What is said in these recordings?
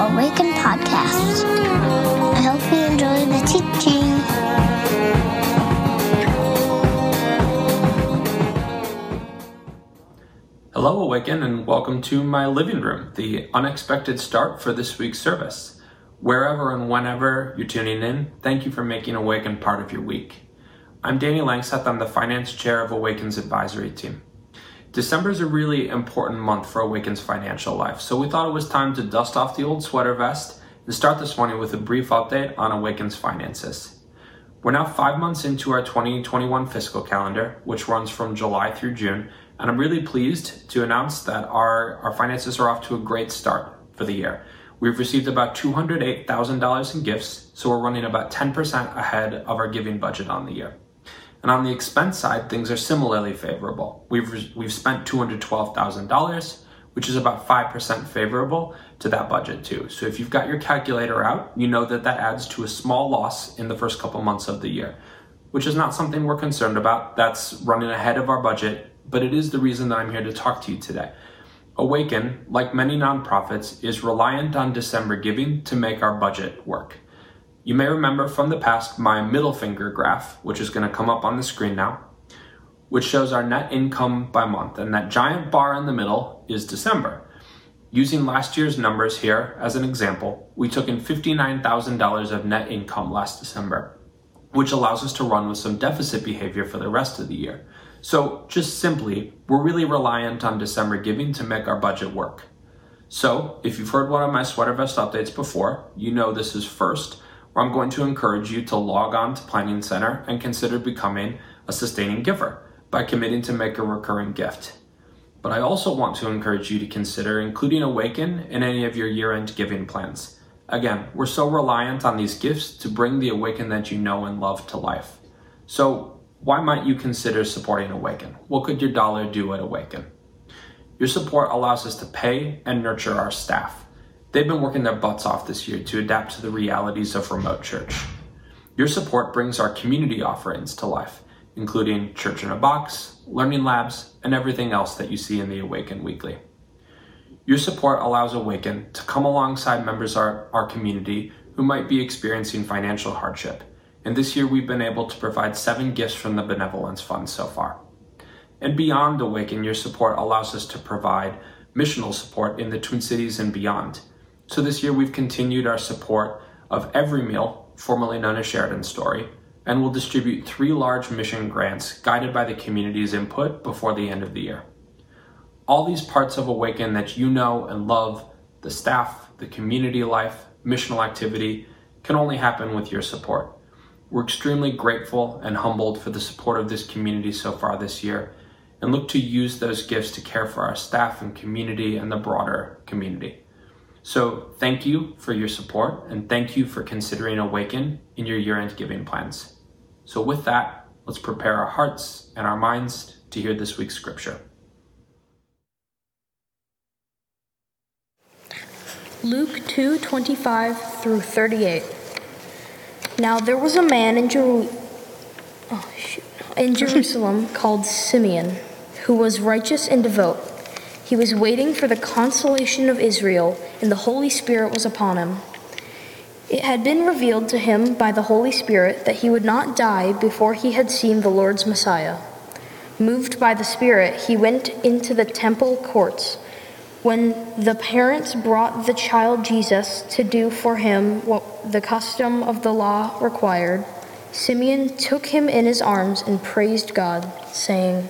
Awaken podcast. I hope you enjoy the teaching. Hello, Awaken, and welcome to my living room, the unexpected start for this week's service. Wherever and whenever you're tuning in, thank you for making Awaken part of your week. I'm Danny Langseth. I'm the finance chair of Awaken's advisory team. December is a really important month for Awaken's financial life, so we thought it was time to dust off the old sweater vest and start this morning with a brief update on Awaken's finances. We're now five months into our 2021 fiscal calendar, which runs from July through June, and I'm really pleased to announce that our, our finances are off to a great start for the year. We've received about $208,000 in gifts, so we're running about 10% ahead of our giving budget on the year. And on the expense side, things are similarly favorable. We've, we've spent $212,000, which is about 5% favorable to that budget too. So if you've got your calculator out, you know that that adds to a small loss in the first couple months of the year, which is not something we're concerned about. That's running ahead of our budget, but it is the reason that I'm here to talk to you today. Awaken, like many nonprofits, is reliant on December giving to make our budget work. You may remember from the past my middle finger graph, which is going to come up on the screen now, which shows our net income by month. And that giant bar in the middle is December. Using last year's numbers here as an example, we took in $59,000 of net income last December, which allows us to run with some deficit behavior for the rest of the year. So, just simply, we're really reliant on December giving to make our budget work. So, if you've heard one of my sweater vest updates before, you know this is first where I'm going to encourage you to log on to Planning Center and consider becoming a sustaining giver by committing to make a recurring gift. But I also want to encourage you to consider including Awaken in any of your year end giving plans. Again, we're so reliant on these gifts to bring the Awaken that you know and love to life. So, why might you consider supporting Awaken? What could your dollar do at Awaken? Your support allows us to pay and nurture our staff They've been working their butts off this year to adapt to the realities of remote church. Your support brings our community offerings to life, including Church in a Box, Learning Labs, and everything else that you see in the Awaken Weekly. Your support allows Awaken to come alongside members of our, community who might be experiencing financial hardship. And this year we've been able to provide seven gifts from the Benevolence Fund so far. And beyond Awaken, your support allows us to provide missional support in the Twin Cities and beyond so this year we've continued our support of Every Meal, formerly known as Sheridan Story, and will distribute three large mission grants guided by the community's input before the end of the year. All these parts of Awaken that you know and love, the staff, the community life, missional activity, can only happen with your support. We're extremely grateful and humbled for the support of this community so far this year and look to use those gifts to care for our staff and community and the broader community. So thank you for your support and thank you for considering Awaken in your year end giving plans. So, with that, let's prepare our hearts and our minds to hear this week's scripture. Luke 2 25 through 38. Now there was a man in, Jeru- oh, in Jerusalem called Simeon who was righteous and devout he was waiting for the consolation of Israel, and the Holy Spirit was upon him. It had been revealed to him by the Holy Spirit that he would not die before he had seen the Lord's Messiah. Moved by the Spirit, he went into the temple courts. When the parents brought the child Jesus to do for him what the custom of the law required, Simeon took him in his arms and praised God, saying,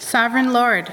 Sovereign Lord,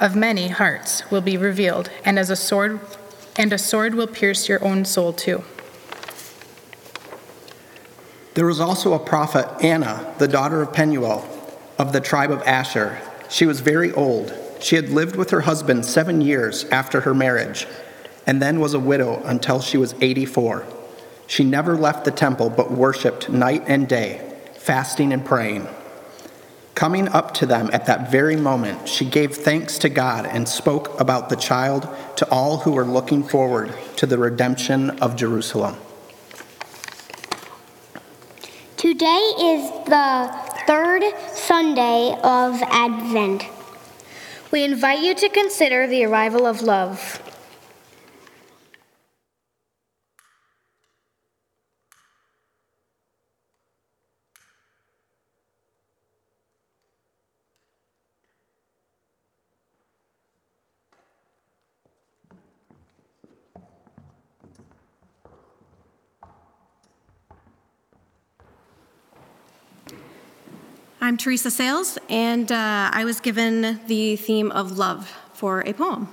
of many hearts will be revealed, and as a sword and a sword will pierce your own soul too. There was also a prophet, Anna, the daughter of Penuel, of the tribe of Asher. She was very old. She had lived with her husband seven years after her marriage, and then was a widow until she was 84. She never left the temple but worshiped night and day, fasting and praying. Coming up to them at that very moment, she gave thanks to God and spoke about the child to all who were looking forward to the redemption of Jerusalem. Today is the third Sunday of Advent. We invite you to consider the arrival of love. Teresa Sales, and uh, I was given the theme of love for a poem.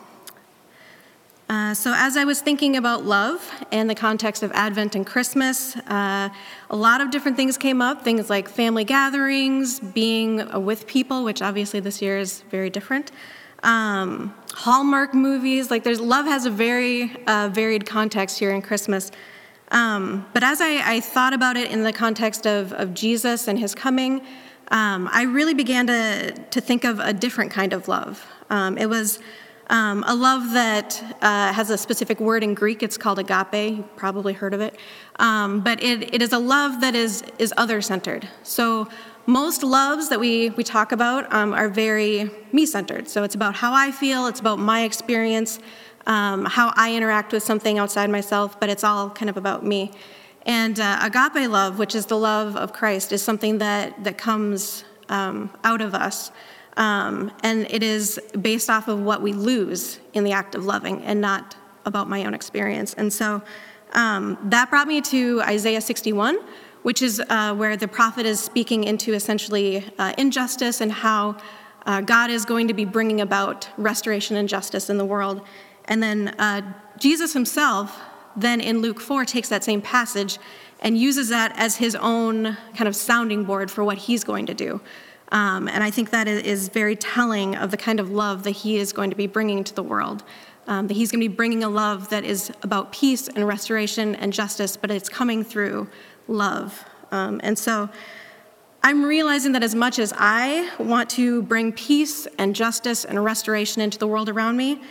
Uh, so, as I was thinking about love and the context of Advent and Christmas, uh, a lot of different things came up things like family gatherings, being with people, which obviously this year is very different. Um, Hallmark movies, like there's love has a very uh, varied context here in Christmas. Um, but as I, I, thought about it in the context of, of Jesus and his coming, um, I really began to, to think of a different kind of love. Um, it was um, a love that uh, has a specific word in Greek. It's called agape. You've probably heard of it. Um, but it, it is a love that is, is other centered. So most loves that we, we talk about um, are very me centered. So it's about how I feel, it's about my experience, um, how I interact with something outside myself, but it's all kind of about me. And uh, agape love, which is the love of Christ, is something that, that comes um, out of us. Um, and it is based off of what we lose in the act of loving and not about my own experience. And so um, that brought me to Isaiah 61, which is uh, where the prophet is speaking into essentially uh, injustice and how uh, God is going to be bringing about restoration and justice in the world. And then uh, Jesus himself then in Luke 4 takes that same passage and uses that as his own kind of sounding board for what he's going to do. Um, and I think that is very telling of the kind of love that he is going to be bringing to the world. Um, that he's going to be bringing a love that is about peace and restoration and justice, but it's coming through love. Um, and so I'm realizing that as much as I want to bring peace and justice and restoration into the world around me,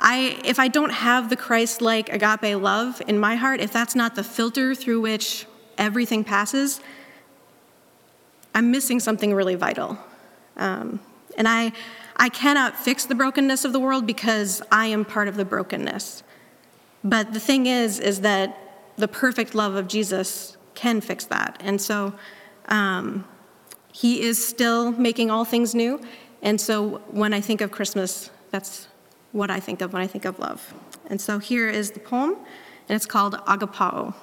I, if I don't have the Christ like agape love in my heart, if that's not the filter through which everything passes, I'm missing something really vital. Um, and I, I cannot fix the brokenness of the world because I am part of the brokenness. But the thing is, is that the perfect love of Jesus can fix that. And so um, he is still making all things new. And so when I think of Christmas, that's what I think of when I think of love. And so here is the poem, and it's called Agapao.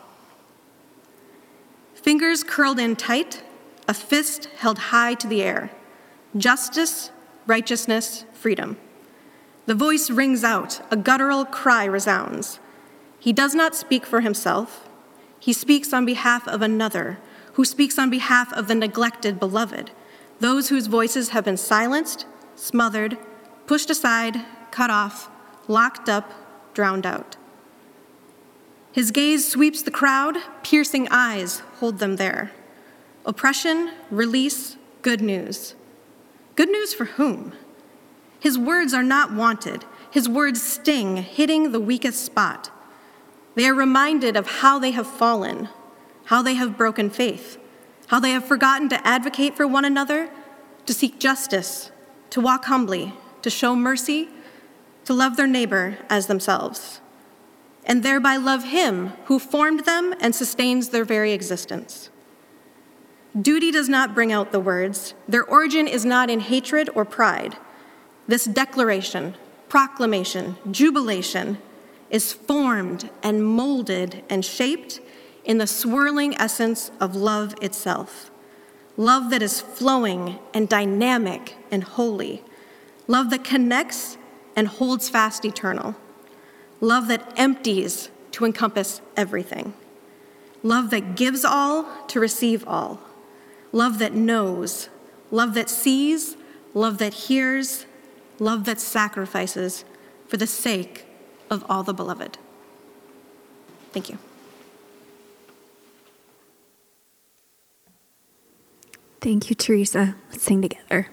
Fingers curled in tight, a fist held high to the air. Justice, righteousness, freedom. The voice rings out, a guttural cry resounds. He does not speak for himself, he speaks on behalf of another, who speaks on behalf of the neglected beloved, those whose voices have been silenced, smothered, pushed aside, cut off, locked up, drowned out. His gaze sweeps the crowd, piercing eyes hold them there. Oppression, release, good news. Good news for whom? His words are not wanted. His words sting, hitting the weakest spot. They are reminded of how they have fallen, how they have broken faith, how they have forgotten to advocate for one another, to seek justice, to walk humbly, to show mercy, to love their neighbor as themselves, and thereby love Him who formed them and sustains their very existence. Duty does not bring out the words, their origin is not in hatred or pride. This declaration, proclamation, jubilation is formed and molded and shaped in the swirling essence of love itself. Love that is flowing and dynamic and holy. Love that connects and holds fast eternal. Love that empties to encompass everything. Love that gives all to receive all. Love that knows. Love that sees. Love that hears. Love that sacrifices for the sake of all the beloved. Thank you. Thank you, Teresa. Let's sing together.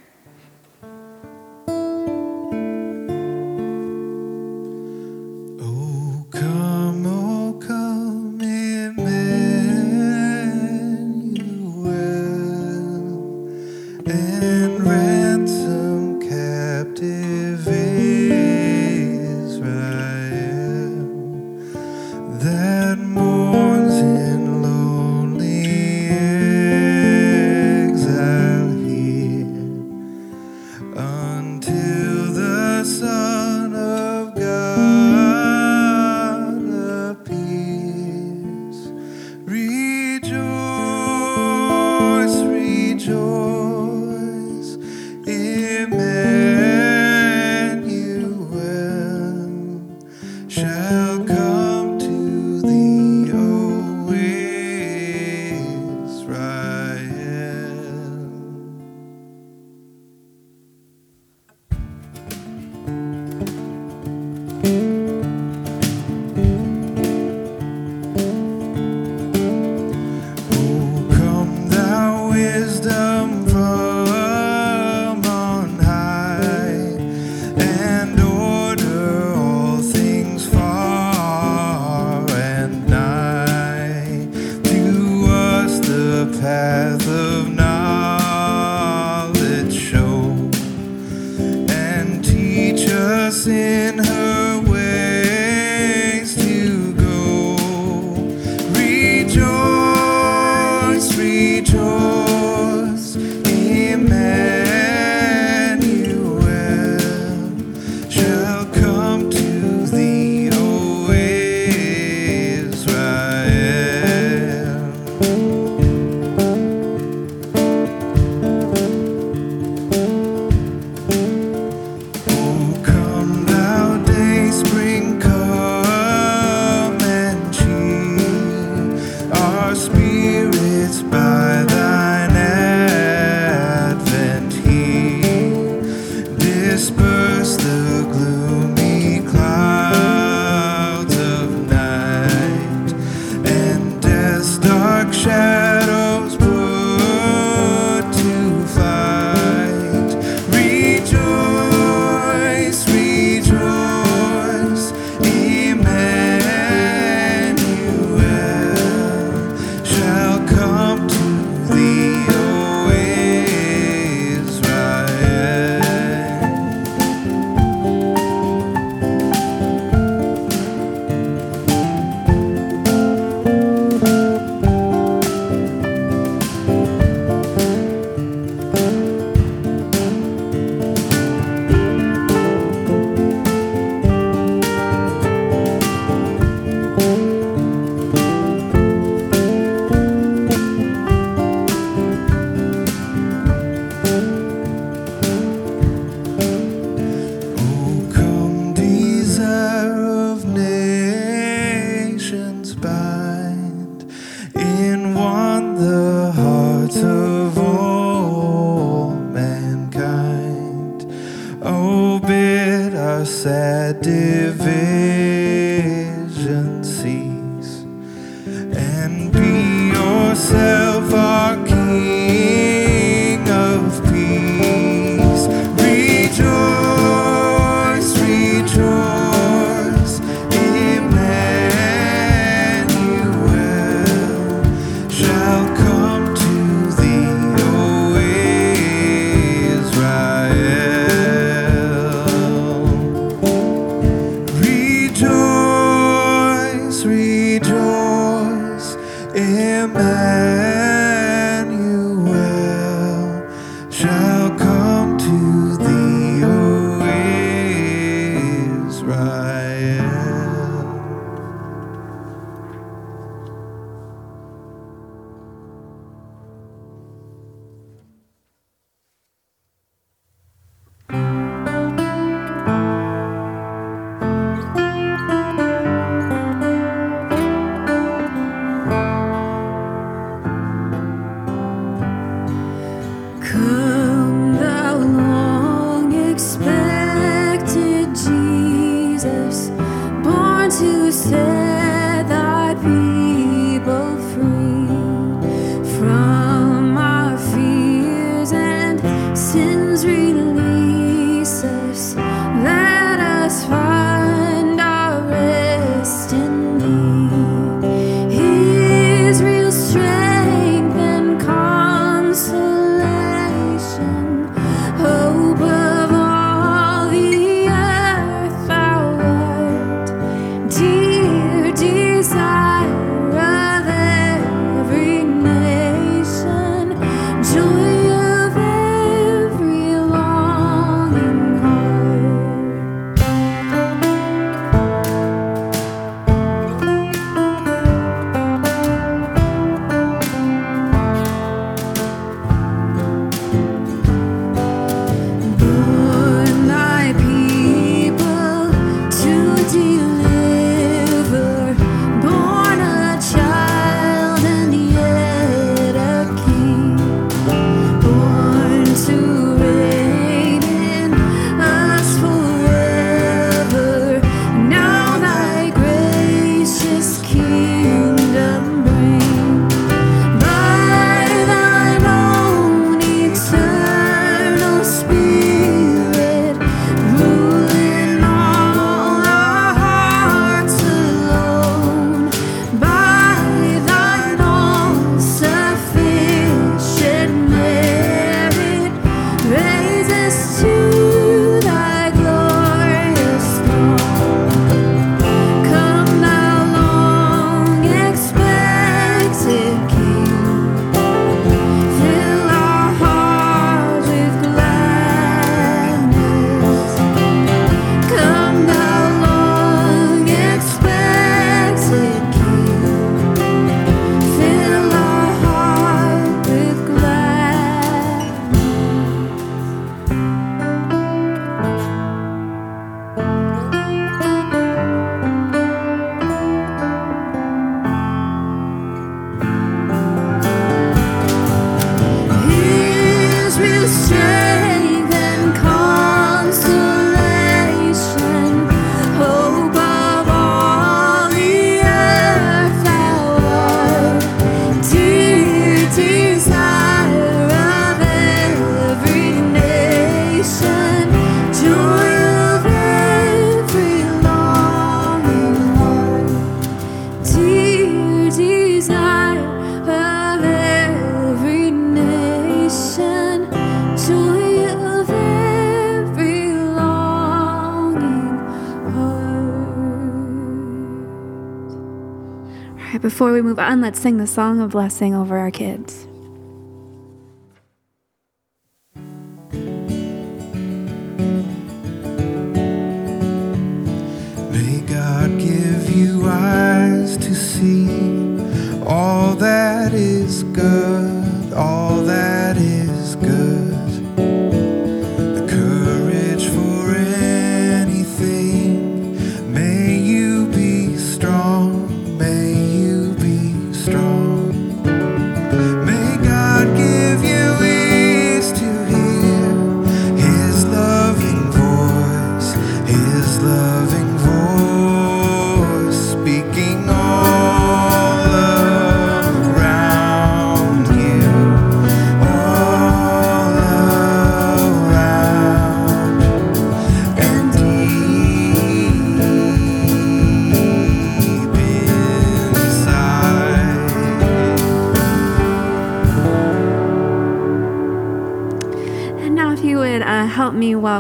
Before we move on, let's sing the song of blessing over our kids.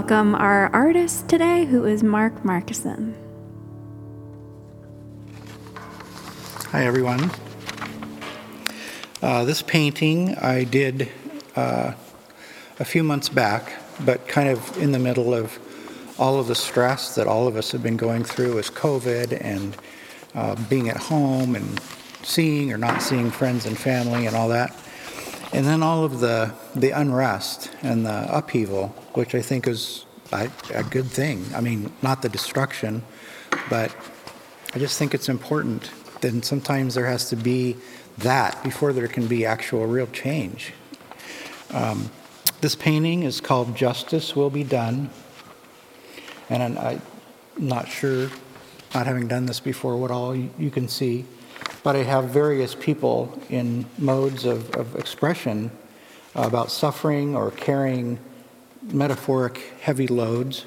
Welcome our artist today, who is Mark Markison. Hi, everyone. Uh, this painting I did uh, a few months back, but kind of in the middle of all of the stress that all of us have been going through as COVID and uh, being at home and seeing or not seeing friends and family and all that. And then all of the, the unrest and the upheaval, which I think is a, a good thing. I mean, not the destruction, but I just think it's important. Then sometimes there has to be that before there can be actual real change. Um, this painting is called Justice Will Be Done. And I'm, not sure not having done this before, what all you can see. But I have various people in modes of, of expression about suffering or carrying metaphoric heavy loads.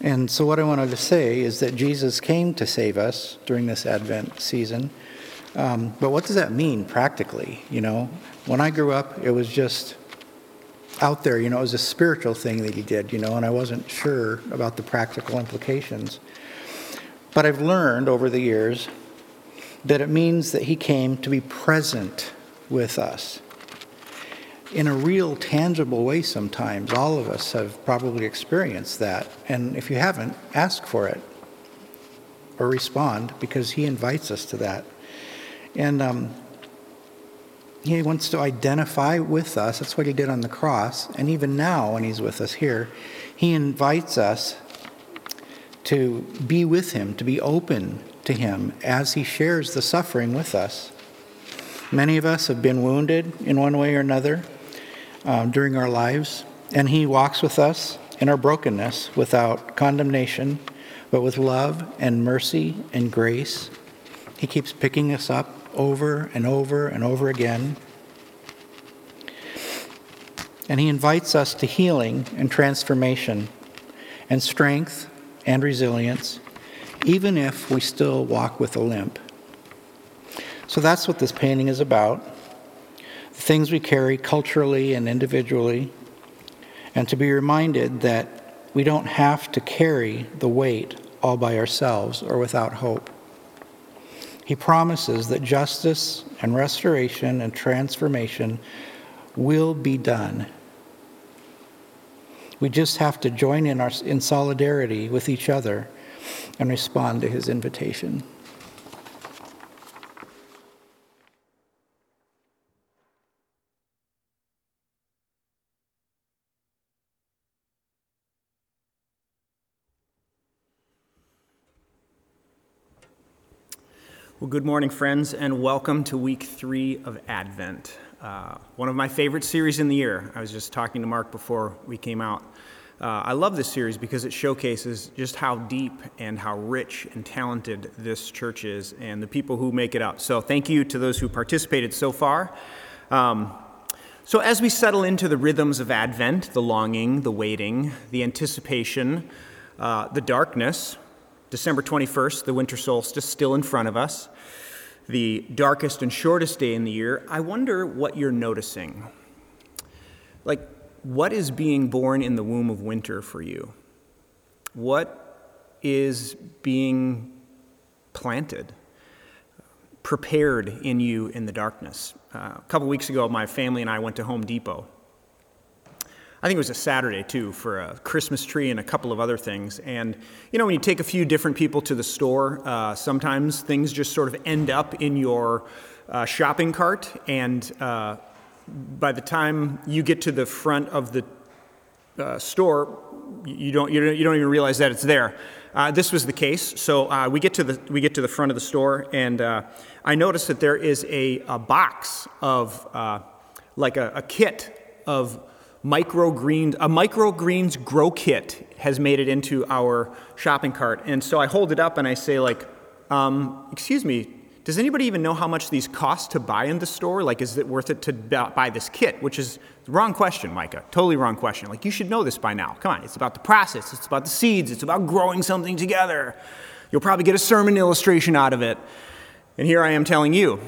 And so, what I wanted to say is that Jesus came to save us during this Advent season. Um, but what does that mean practically? You know, when I grew up, it was just out there, you know, it was a spiritual thing that he did, you know, and I wasn't sure about the practical implications. But I've learned over the years that it means that he came to be present with us in a real tangible way sometimes. All of us have probably experienced that. And if you haven't, ask for it or respond because he invites us to that. And um, he wants to identify with us. That's what he did on the cross. And even now, when he's with us here, he invites us to be with him, to be open to him as he shares the suffering with us. Many of us have been wounded in one way or another um, during our lives, and he walks with us in our brokenness without condemnation, but with love and mercy and grace. He keeps picking us up over and over and over again. And He invites us to healing and transformation and strength and resilience, even if we still walk with a limp. So that's what this painting is about things we carry culturally and individually, and to be reminded that we don't have to carry the weight all by ourselves or without hope. He promises that justice and restoration and transformation will be done. We just have to join in, our, in solidarity with each other and respond to his invitation. Well, good morning, friends, and welcome to week three of Advent. Uh, one of my favorite series in the year. I was just talking to Mark before we came out. Uh, I love this series because it showcases just how deep and how rich and talented this church is and the people who make it up. So, thank you to those who participated so far. Um, so, as we settle into the rhythms of Advent, the longing, the waiting, the anticipation, uh, the darkness, December 21st, the winter solstice, still in front of us, the darkest and shortest day in the year. I wonder what you're noticing. Like, what is being born in the womb of winter for you? What is being planted, prepared in you in the darkness? Uh, a couple weeks ago, my family and I went to Home Depot I think it was a Saturday too for a Christmas tree and a couple of other things. And you know, when you take a few different people to the store, uh, sometimes things just sort of end up in your uh, shopping cart, and uh, by the time you get to the front of the uh, store, you don't, you don't you don't even realize that it's there. Uh, this was the case. So uh, we get to the we get to the front of the store, and I notice that there is a, a box of like a, a kit of microgreens, a microgreens grow kit has made it into our shopping cart. And so I hold it up and I say, like, um, excuse me, does anybody even know how much these cost to buy in the store? Like, is it worth it to buy this kit? Which is wrong question, Micah. Totally wrong question. Like, you should know this by now. Come on, it's about the process, it's about the seeds, it's about growing something together. You'll probably get a sermon illustration out of it. And here I am telling you,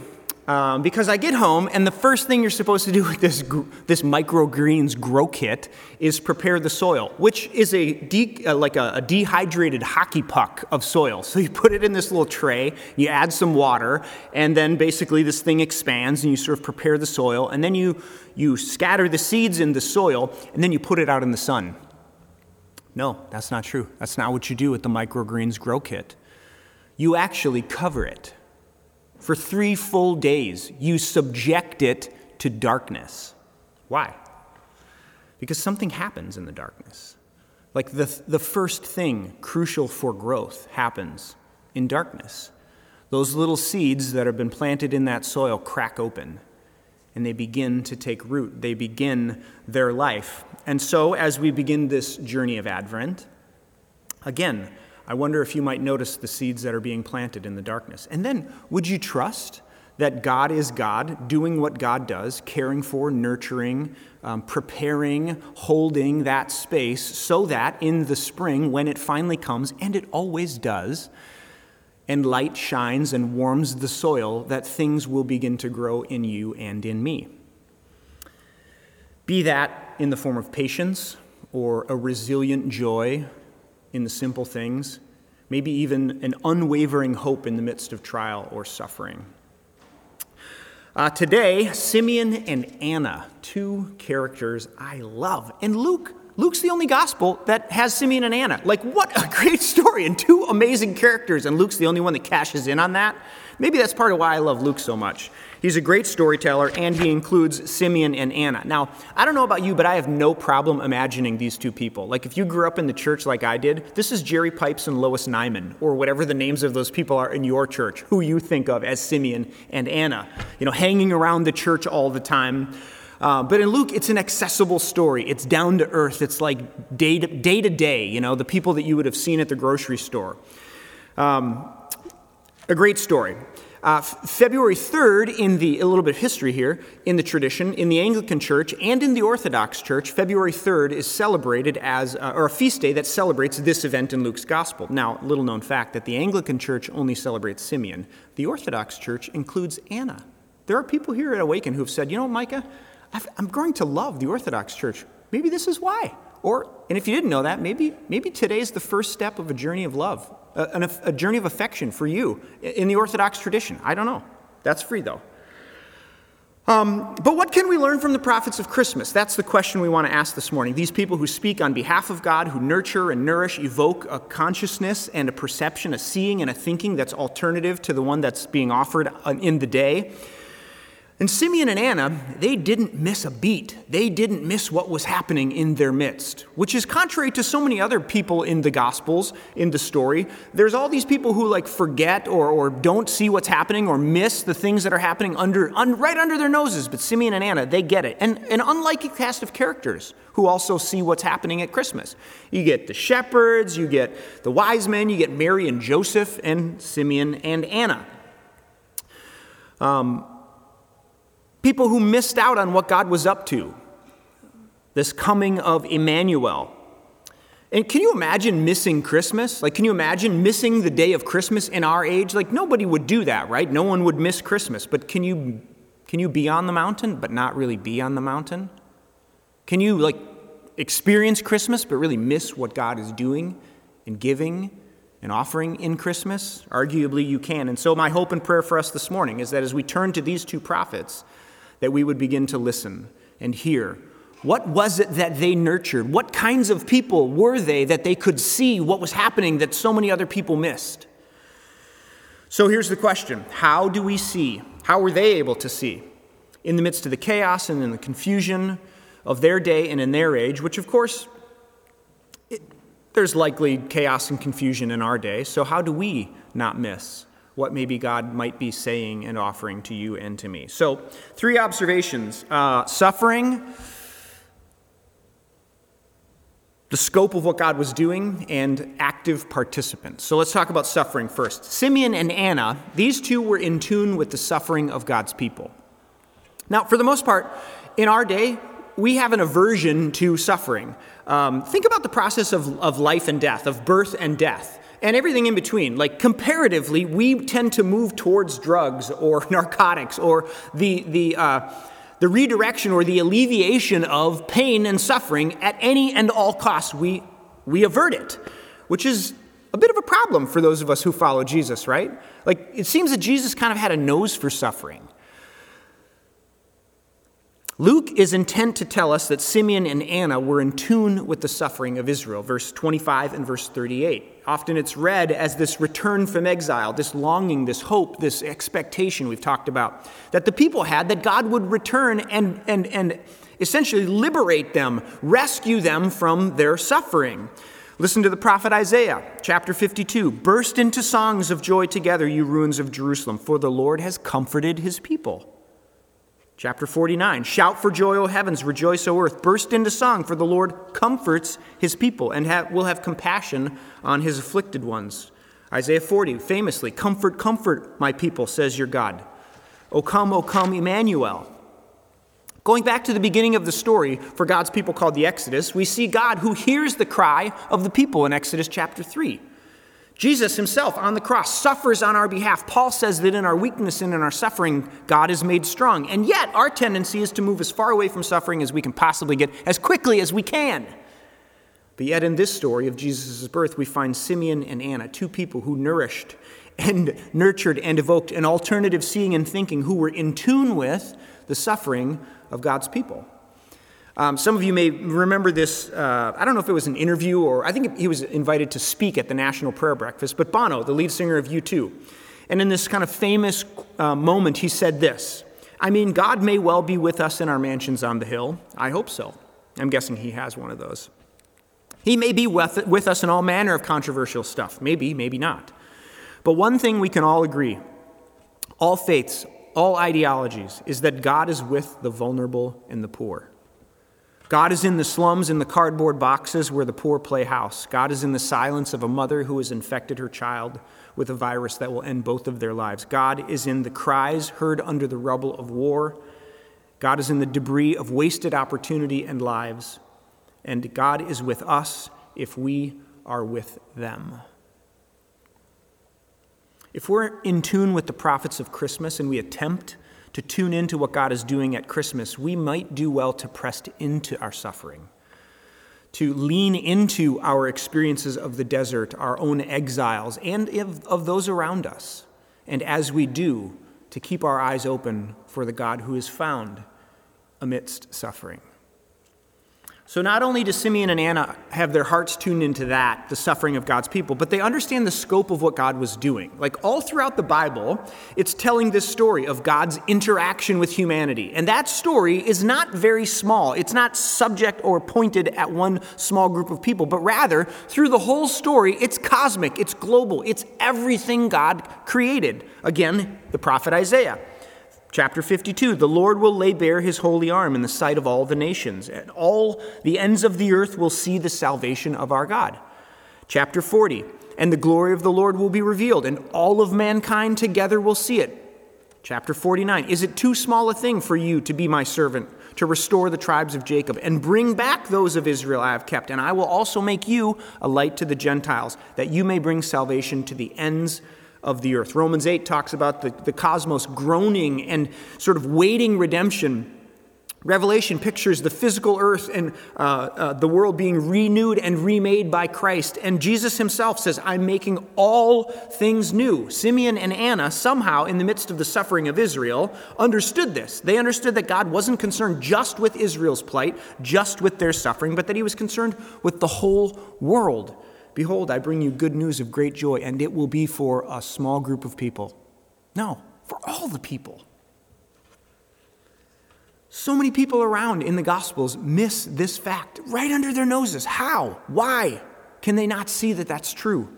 um, because I get home and the first thing you're supposed to do with this, this microgreens grow kit is prepare the soil, which is a de- uh, like a, a, dehydrated hockey puck of soil. So you put it in this little tray, you add some water, and then basically this thing expands and you sort of prepare the soil, and then you, you scatter the seeds in the soil, and then you put it out in the sun. No, that's not true. That's not what you do with the microgreens grow kit. You actually cover it for three full days, you subject it to darkness. Why? Because something happens in the darkness. Like the, the first thing crucial for growth happens in darkness. Those little seeds that have been planted in that soil crack open and they begin to take root. They begin their life. And so, as we begin this journey of Advent, again, I wonder if you might notice the seeds that are being planted in the darkness. And then, would you trust that God is God, doing what God does, caring for, nurturing, um, preparing, holding that space so that in the spring, when it finally comes, and it always does, and light shines and warms the soil, that things will begin to grow in you and in me. Be that in the form of patience or a resilient joy in the simple things, maybe even an unwavering hope in the midst of trial or suffering. Uh, today, Simeon and Anna, two characters I love. And Luke, Luke's the only gospel that has Simeon and Anna. Like, what a great story and two amazing characters, and Luke's the only one that cashes in on that. Maybe that's part of why I love Luke so much. He's a great storyteller, and he includes Simeon and Anna. Now, I don't know about you, but I have no problem imagining these two people. Like, if you grew up in the church like I did, this is Jerry Pipes and Lois Nyman, or whatever the names of those people are in your church, who you think of as Simeon and Anna, you know, hanging around the church all the time. Uh, but in Luke, it's an accessible story. It's down to earth. It's like day to day, to day you know, the people that you would have seen at the grocery store. Um, a great story. Uh, February 3rd, in the, a little bit of history here, in the tradition, in the Anglican Church and in the Orthodox Church, February 3rd is celebrated as, uh, or a feast day that celebrates this event in Luke's Gospel. Now, little known fact that the Anglican Church only celebrates Simeon, the Orthodox Church includes Anna. There are people here at Awaken who have said, you know, Micah, I've, I'm growing to love the Orthodox Church. Maybe this is why. Or, and if you didn't know that, maybe, maybe today is the first step of a journey of love, a, a, journey of affection for you in the Orthodox tradition. I don't know. That's free, though. Um, but what can we learn from the prophets of Christmas? That's the question we want to ask this morning. These people who speak on behalf of God, who nurture and nourish, evoke a consciousness and a perception, a seeing and a thinking that's alternative to the one that's being offered in the day. And Simeon and Anna, they didn't miss a beat. They didn't miss what was happening in their midst, which is contrary to so many other people in the Gospels, in the story. There's all these people who like forget or, or don't see what's happening or miss the things that are happening under, un, right under their noses. But Simeon and Anna, they get it. And an unlikely cast of characters who also see what's happening at Christmas. You get the shepherds, you get the wise men, you get Mary and Joseph, and Simeon and Anna. Um, People who missed out on what God was up to, this coming of Emmanuel. And can you imagine missing Christmas? Like, can you imagine missing the day of Christmas in our age? Like, nobody would do that, right? No one would miss Christmas. But can you, can you be on the mountain, but not really be on the mountain? Can you, like, experience Christmas, but really miss what God is doing and giving and offering in Christmas? Arguably, you can. And so, my hope and prayer for us this morning is that as we turn to these two prophets, that we would begin to listen and hear. What was it that they nurtured? What kinds of people were they that they could see what was happening that so many other people missed? So here's the question How do we see? How were they able to see? In the midst of the chaos and in the confusion of their day and in their age, which of course, it, there's likely chaos and confusion in our day, so how do we not miss? What maybe God might be saying and offering to you and to me. So, three observations uh, suffering, the scope of what God was doing, and active participants. So, let's talk about suffering first. Simeon and Anna, these two were in tune with the suffering of God's people. Now, for the most part, in our day, we have an aversion to suffering. Um, think about the process of, of life and death, of birth and death and everything in between. Like comparatively, we tend to move towards drugs or narcotics or the, the, uh, the redirection or the alleviation of pain and suffering at any and all costs. We, we avert it, which is a bit of a problem for those of us who follow Jesus, right? Like it seems that Jesus kind of had a nose for suffering. Luke is intent to tell us that Simeon and Anna were in tune with the suffering of Israel, verse 25 and verse 38. Often it's read as this return from exile, this longing, this hope, this expectation we've talked about that the people had that God would return and, and, and essentially liberate them, rescue them from their suffering. Listen to the prophet Isaiah, chapter 52. Burst into songs of joy together, you ruins of Jerusalem, for the Lord has comforted his people. Chapter 49 Shout for joy, O heavens, rejoice, O earth, burst into song, for the Lord comforts his people and ha- will have compassion on his afflicted ones. Isaiah 40 famously, Comfort, comfort my people, says your God. O come, O come, Emmanuel. Going back to the beginning of the story for God's people called the Exodus, we see God who hears the cry of the people in Exodus chapter 3. Jesus himself on the cross suffers on our behalf. Paul says that in our weakness and in our suffering, God is made strong. And yet, our tendency is to move as far away from suffering as we can possibly get, as quickly as we can. But yet, in this story of Jesus' birth, we find Simeon and Anna, two people who nourished and nurtured and evoked an alternative seeing and thinking, who were in tune with the suffering of God's people. Um, some of you may remember this. Uh, I don't know if it was an interview or I think he was invited to speak at the National Prayer Breakfast, but Bono, the lead singer of U2. And in this kind of famous uh, moment, he said this I mean, God may well be with us in our mansions on the hill. I hope so. I'm guessing he has one of those. He may be with, with us in all manner of controversial stuff. Maybe, maybe not. But one thing we can all agree all faiths, all ideologies, is that God is with the vulnerable and the poor. God is in the slums, in the cardboard boxes where the poor play house. God is in the silence of a mother who has infected her child with a virus that will end both of their lives. God is in the cries heard under the rubble of war. God is in the debris of wasted opportunity and lives. And God is with us if we are with them. If we're in tune with the prophets of Christmas and we attempt to tune into what God is doing at Christmas, we might do well to press into our suffering, to lean into our experiences of the desert, our own exiles, and of, those around us. And as we do, to keep our eyes open for the God who is found amidst suffering. So, not only do Simeon and Anna have their hearts tuned into that, the suffering of God's people, but they understand the scope of what God was doing. Like all throughout the Bible, it's telling this story of God's interaction with humanity. And that story is not very small. It's not subject or pointed at one small group of people, but rather, through the whole story, it's cosmic, it's global, it's everything God created. Again, the prophet Isaiah. Chapter 52 The Lord will lay bare his holy arm in the sight of all the nations, and all the ends of the earth will see the salvation of our God. Chapter 40 And the glory of the Lord will be revealed, and all of mankind together will see it. Chapter 49 Is it too small a thing for you to be my servant, to restore the tribes of Jacob, and bring back those of Israel I have kept? And I will also make you a light to the Gentiles, that you may bring salvation to the ends of the earth. Romans 8 talks about the, the cosmos groaning and sort of waiting redemption. Revelation pictures the physical earth and uh, uh, the world being renewed and remade by Christ. And Jesus himself says, I'm making all things new. Simeon and Anna, somehow, in the midst of the suffering of Israel, understood this. They understood that God wasn't concerned just with Israel's plight, just with their suffering, but that he was concerned with the whole world. Behold, I bring you good news of great joy, and it will be for a small group of people. No, for all the people. So many people around in the Gospels miss this fact right under their noses. How? Why can they not see that that's true?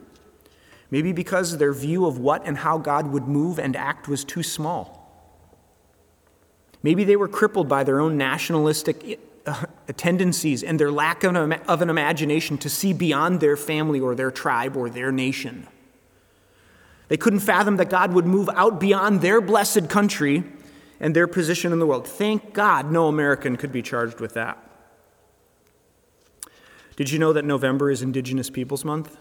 Maybe because their view of what and how God would move and act was too small. Maybe they were crippled by their own nationalistic uh, tendencies and their lack of an, of an imagination to see beyond their family or their tribe or their nation. They couldn't fathom that God would move out beyond their blessed country and their position in the world. Thank God no American could be charged with that. Did you know that November is Indigenous Peoples Month?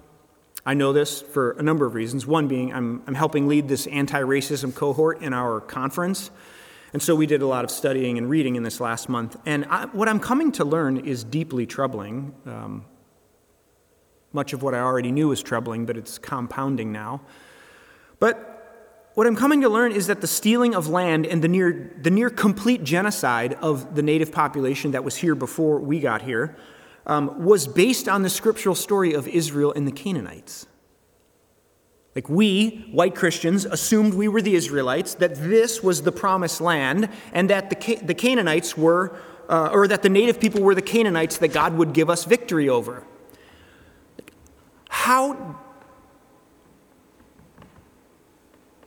I know this for a number of reasons. One being I'm, I'm helping lead this anti racism cohort in our conference. And so we did a lot of studying and reading in this last month. And I, what I'm coming to learn is deeply troubling. Um, much of what I already knew was troubling, but it's compounding now. But what I'm coming to learn is that the stealing of land and the near, the near complete genocide of the native population that was here before we got here um, was based on the scriptural story of Israel and the Canaanites. Like we, white Christians, assumed we were the Israelites, that this was the promised land, and that the, the Canaanites were, uh, or that the native people were the Canaanites that God would give us victory over. How,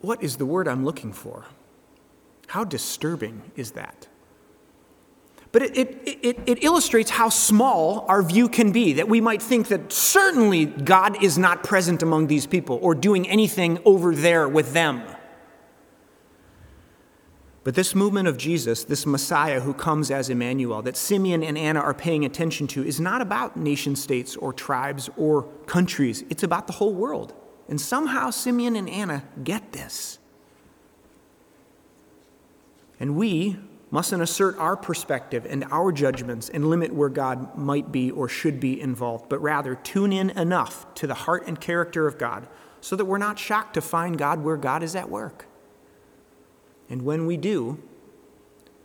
what is the word I'm looking for? How disturbing is that? But it, it, it, it, illustrates how small our view can be, that we might think that certainly God is not present among these people or doing anything over there with them. But this movement of Jesus, this Messiah who comes as Emmanuel, that Simeon and Anna are paying attention to, is not about nation states or tribes or countries. It's about the whole world. And somehow Simeon and Anna get this. And we mustn't assert our perspective and our judgments and limit where God might be or should be involved, but rather tune in enough to the heart and character of God so that we're not shocked to find God where God is at work. And when we do,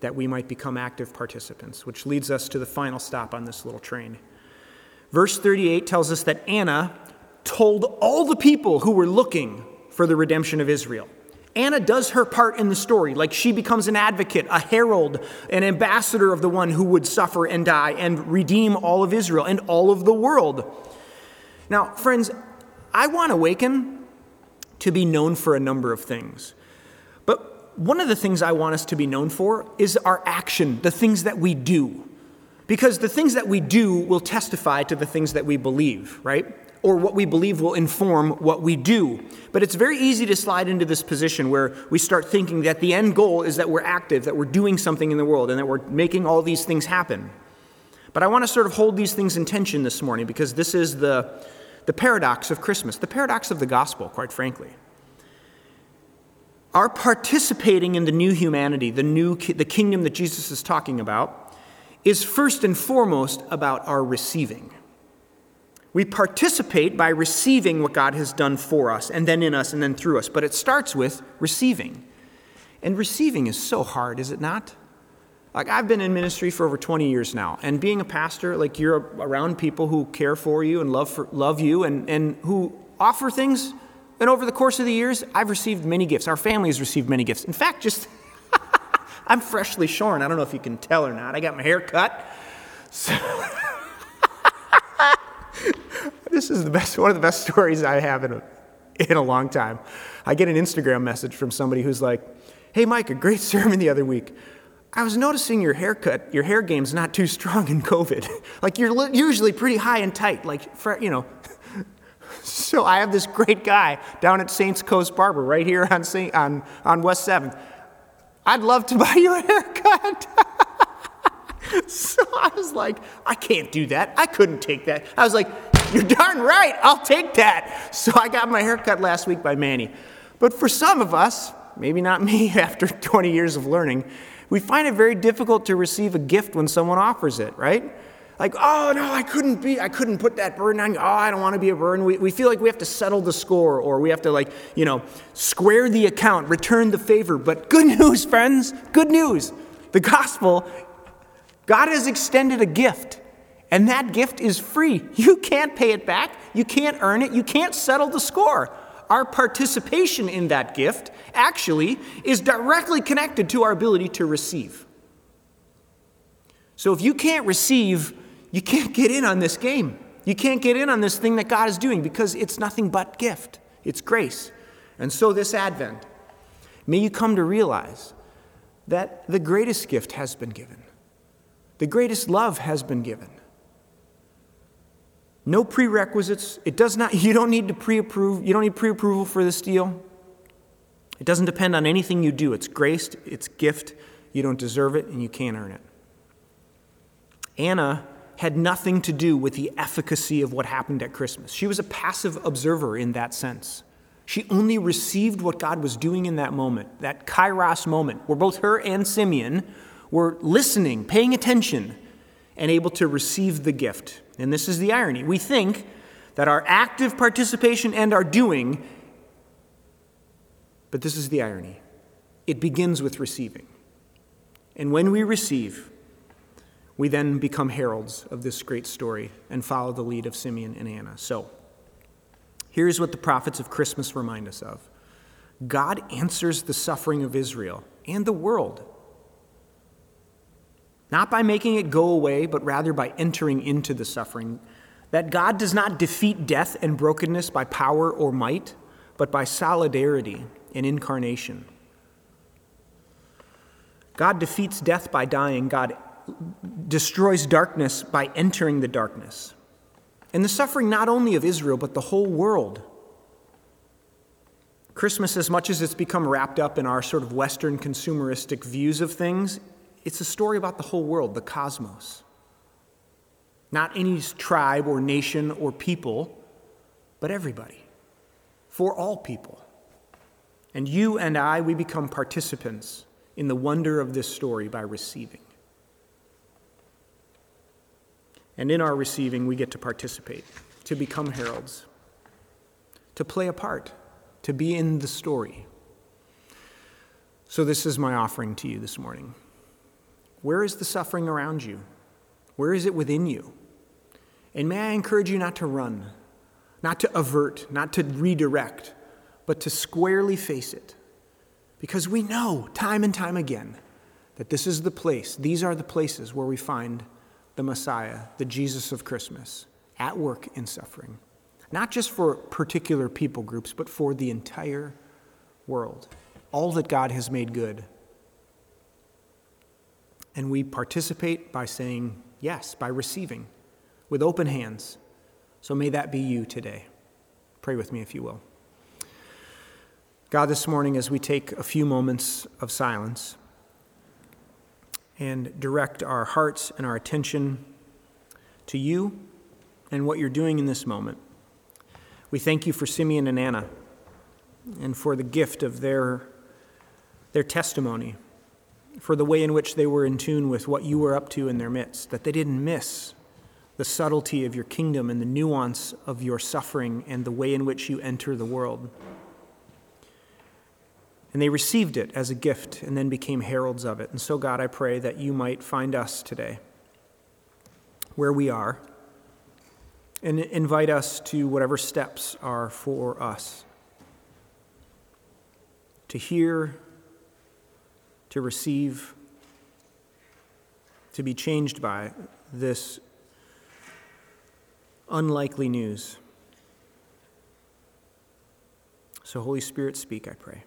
that we might become active participants, which leads us to the final stop on this little train. Verse 38 tells us that Anna told all the people who were looking for the redemption of Israel. Anna does her part in the story, like she becomes an advocate, a herald, an ambassador of the one who would suffer and die and redeem all of Israel and all of the world. Now, friends, I want Awaken to be known for a number of things But one of the things I want us to be known for is our action, the things that we do. Because the things that we do will testify to the things that we believe, right? Or what we believe will inform what we do. But it's very easy to slide into this position where we start thinking that the end goal is that we're active, that we're doing something in the world, and that we're making all these things happen. But I want to sort of hold these things in tension this morning because this is the, the paradox of Christmas, the paradox of the gospel, quite frankly. Our participating in the new humanity, the new the kingdom that Jesus is talking about, is first and foremost about our receiving. We participate by receiving what God has done for us, and then in us, and then through us. But it starts with receiving. And receiving is so hard, is it not? Like, I've been in ministry for over 20 years now, and being a pastor, like, you're around people who care for you and love, for, love you and, and who offer things and over the course of the years, I've received many gifts. Our family has received many gifts. In fact, just I'm freshly shorn. I don't know if you can tell or not. I got my hair cut. So this is the best, one of the best stories I have in a, in a long time. I get an Instagram message from somebody who's like, Hey, Mike, a great sermon the other week. I was noticing your haircut, your hair game's not too strong in COVID. like you're usually pretty high and tight, like, for, you know, so I have this great guy down at Saints Coast Barber right here on, Saint, on, on West 7th. I'd love to buy you a haircut. so I was like, I can't do that. I couldn't take that. I was like, you're darn right, I'll take that. So I got my haircut last week by Manny. But for some of us, maybe not me after 20 years of learning, we find it very difficult to receive a gift when someone offers it, right? like, oh no, I couldn't be, I couldn't put that burden on you. Oh, I don't want to be a burden. We, we feel like we have to settle the score or we have to like, you know, square the account, return the favor. But good news, friends, good news. The gospel, God has extended a gift. And that gift is free. You can't pay it back. You can't earn it. You can't settle the score. Our participation in that gift actually is directly connected to our ability to receive. So if you can't receive you can't get in on this game. You can't get in on this thing that God is doing because it's nothing but gift, it's grace. And so, this Advent, may you come to realize that the greatest gift has been given, the greatest love has been given. No prerequisites. It does not, you don't need to pre approve, you don't need pre approval for this deal. It doesn't depend on anything you do. It's grace, it's gift. You don't deserve it, and you can't earn it. Anna had nothing to do with the efficacy of what happened at Christmas. She was a passive observer in that sense. She only received what God was doing in that moment, that kairos moment, where both her and Simeon were listening, paying attention, and able to receive the gift. And this is the irony. We think that our active participation and our doing, but this is the irony. It begins with receiving. And when we receive, we then become heralds of this great story and follow the lead of Simeon and Anna. So, here's what the prophets of Christmas remind us of God answers the suffering of Israel and the world, not by making it go away, but rather by entering into the suffering. That God does not defeat death and brokenness by power or might, but by solidarity and incarnation. God defeats death by dying, God destroys darkness by entering the darkness. And the suffering not only of Israel, but the whole world. Christmas, as much as it's become wrapped up in our sort of Western consumeristic views of things, it's a story about the whole world, the cosmos. Not any tribe or nation or people, but everybody, for all people. And you and I, we become participants in the wonder of this story by receiving. And in our receiving, we get to participate, to become heralds, to play a part, to be in the story. So, this is my offering to you this morning. Where is the suffering around you? Where is it within you? And may I encourage you not to run, not to avert, not to redirect, but to squarely face it. Because we know time and time again that this is the place, these are the places where we find the Messiah, the Jesus of Christmas, at work in suffering. Not just for particular people groups, but for the entire world. All that God has made good. And we participate by saying yes, by receiving with open hands. So may that be you today. Pray with me if you will. God, this morning, as we take a few moments of silence and direct our hearts and our attention to you and what you're doing in this moment, we thank you for Simeon and Anna and for the gift of their, their testimony, for the way in which they were in tune with what you were up to in their midst, that they didn't miss the subtlety of your kingdom and the nuance of your suffering and the way in which you enter the world. And they received it as a gift and then became heralds of it. And so, God, I pray that you might find us today where we are and invite us to whatever steps are for us to hear, to receive, to be changed by this unlikely news. So, Holy Spirit, speak, I pray.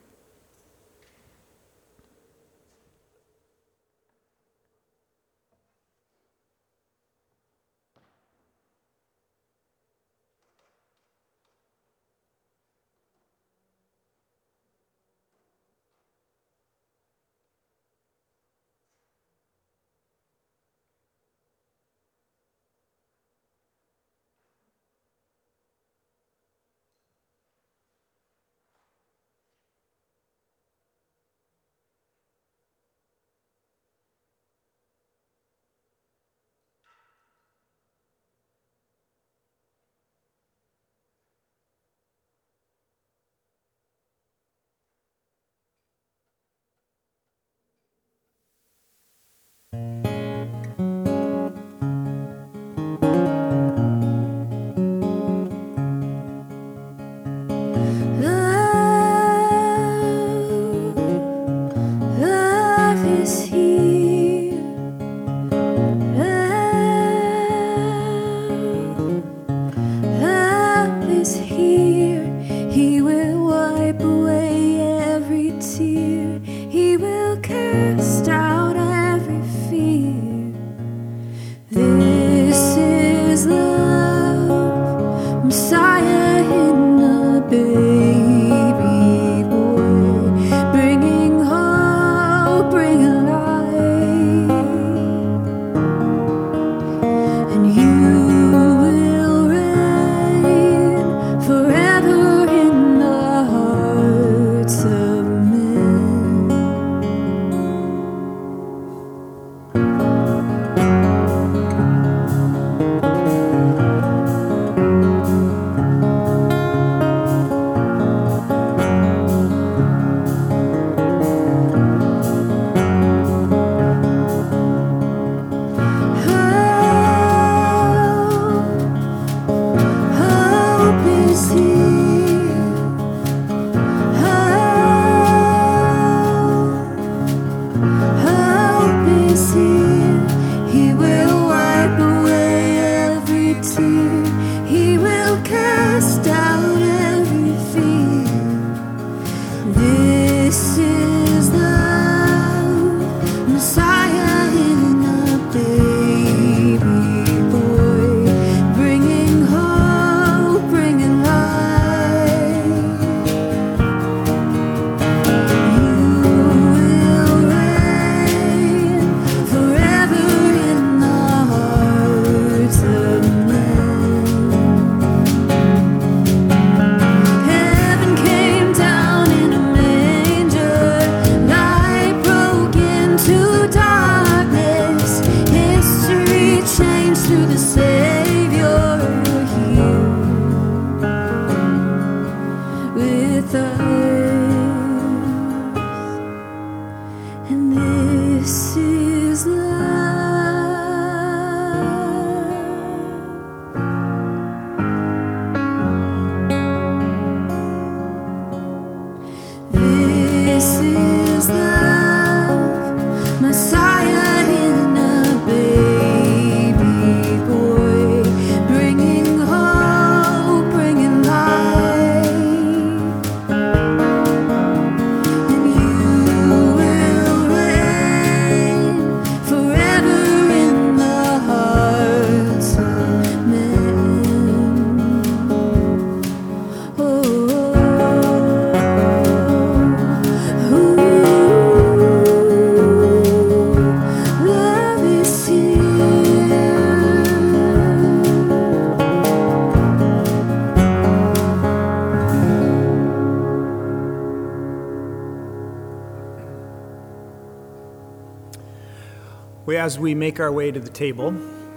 As we make our way to the table,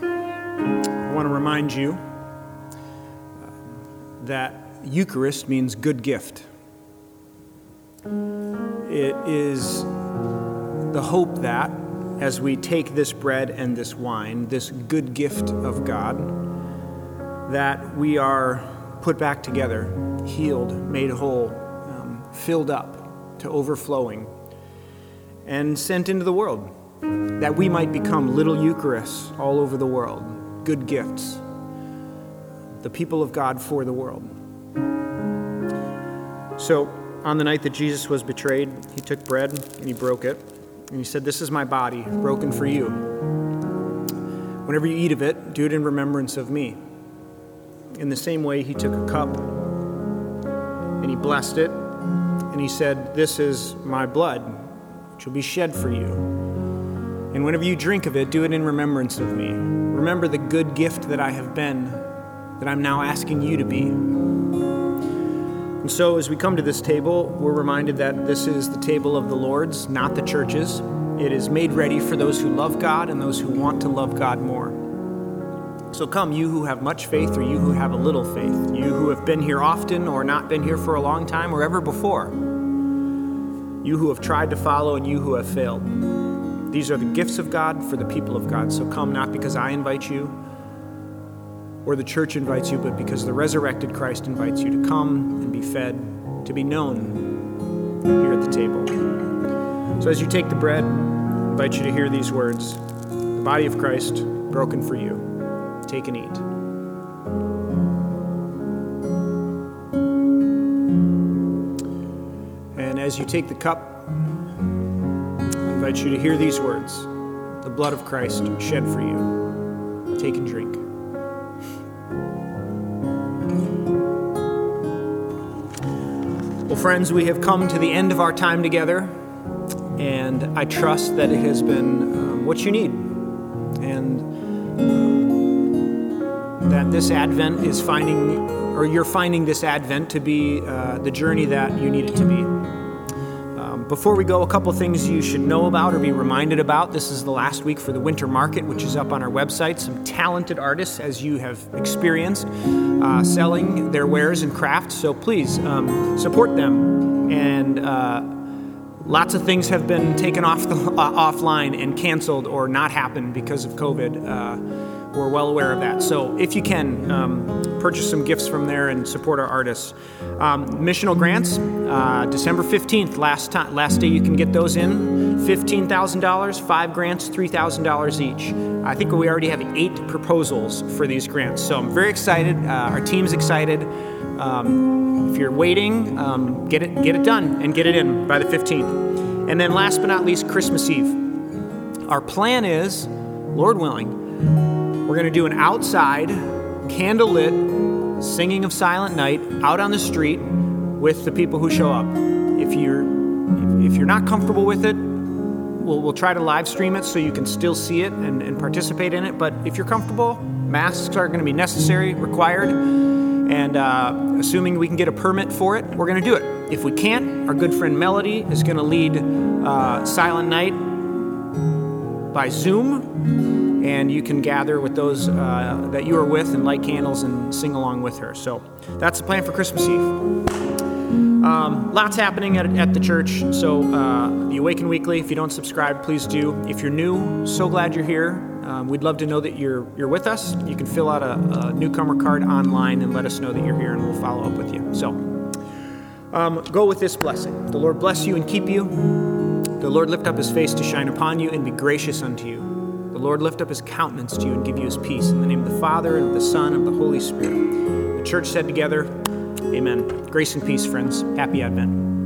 I want to remind you uh, that Eucharist means good gift. It is the hope that as we take this bread and this wine, this good gift of God, that we are put back together, healed, made whole, um, filled up to overflowing, and sent into the world that we might become little Eucharists all over the world, good gifts, the people of God for the world. So, on the night that Jesus was betrayed, he took bread and he broke it, and he said, This is my body, broken for you. Whenever you eat of it, do it in remembrance of me. In the same way, he took a cup and he blessed it, and he said, This is my blood, which will be shed for you. And whenever you drink of it, do it in remembrance of me. Remember the good gift that I have been, that I'm now asking you to be. And so, as we come to this table, we're reminded that this is the table of the Lord's, not the church's. It is made ready for those who love God and those who want to love God more. So come, you who have much faith or you who have a little faith, you who have been here often or not been here for a long time or ever before, you who have tried to follow and you who have failed. These are the gifts of God for the people of God. So come not because I invite you or the church invites you, but because the resurrected Christ invites you to come and be fed, to be known here at the table. So as you take the bread, I invite you to hear these words The body of Christ broken for you. Take and eat. And as you take the cup, I invite you to hear these words The blood of Christ shed for you. Take and drink. Well, friends, we have come to the end of our time together, and I trust that it has been um, what you need. And um, that this Advent is finding, or you're finding this Advent to be uh, the journey that you need it to be. Before we go, a couple things you should know about or be reminded about. This is the last week for the Winter Market, which is up on our website. Some talented artists, as you have experienced, uh, selling their wares and crafts. So please um, support them. And uh, lots of things have been taken off the, uh, offline and canceled or not happened because of COVID. We're well aware of that. So if you can, um, purchase some gifts from there and support our artists. Um, missional grants, uh, December 15th, last time, last day you can get those in. $15,000, five grants, $3,000 each. I think we already have eight proposals for these grants. So I'm very excited. Uh, our team's excited. Um, if you're waiting, um, get it get it done and get it in by the 15th. And then last but not least, Christmas Eve. Our plan is, Lord willing, we're going to do an outside, candlelit singing of Silent Night out on the street with the people who show up. If you're if you're not comfortable with it, we'll, we'll try to live stream it so you can still see it and, and participate in it. But if you're comfortable, masks are going to be necessary, required, and uh, assuming we can get a permit for it, we're going to do it. If we can't, our good friend Melody is going to lead uh, Silent Night by Zoom, and you can gather with those uh, that you are with and light candles and sing along with her. So that's the plan for Christmas Eve. Um, lots happening at, at the church. So, uh, the Awaken Weekly, if you don't subscribe, please do. If you're new, so glad you're here. Um, we'd love to know that you're, you're with us. You can fill out a, a newcomer card online and let us know that you're here, and we'll follow up with you. So, um, go with this blessing. The Lord bless you and keep you. The Lord lift up his face to shine upon you and be gracious unto you. The Lord lift up his countenance to you and give you his peace. In the name of the Father, and of the Son, and of the Holy Spirit. The church said together, Amen. Grace and peace, friends. Happy Advent.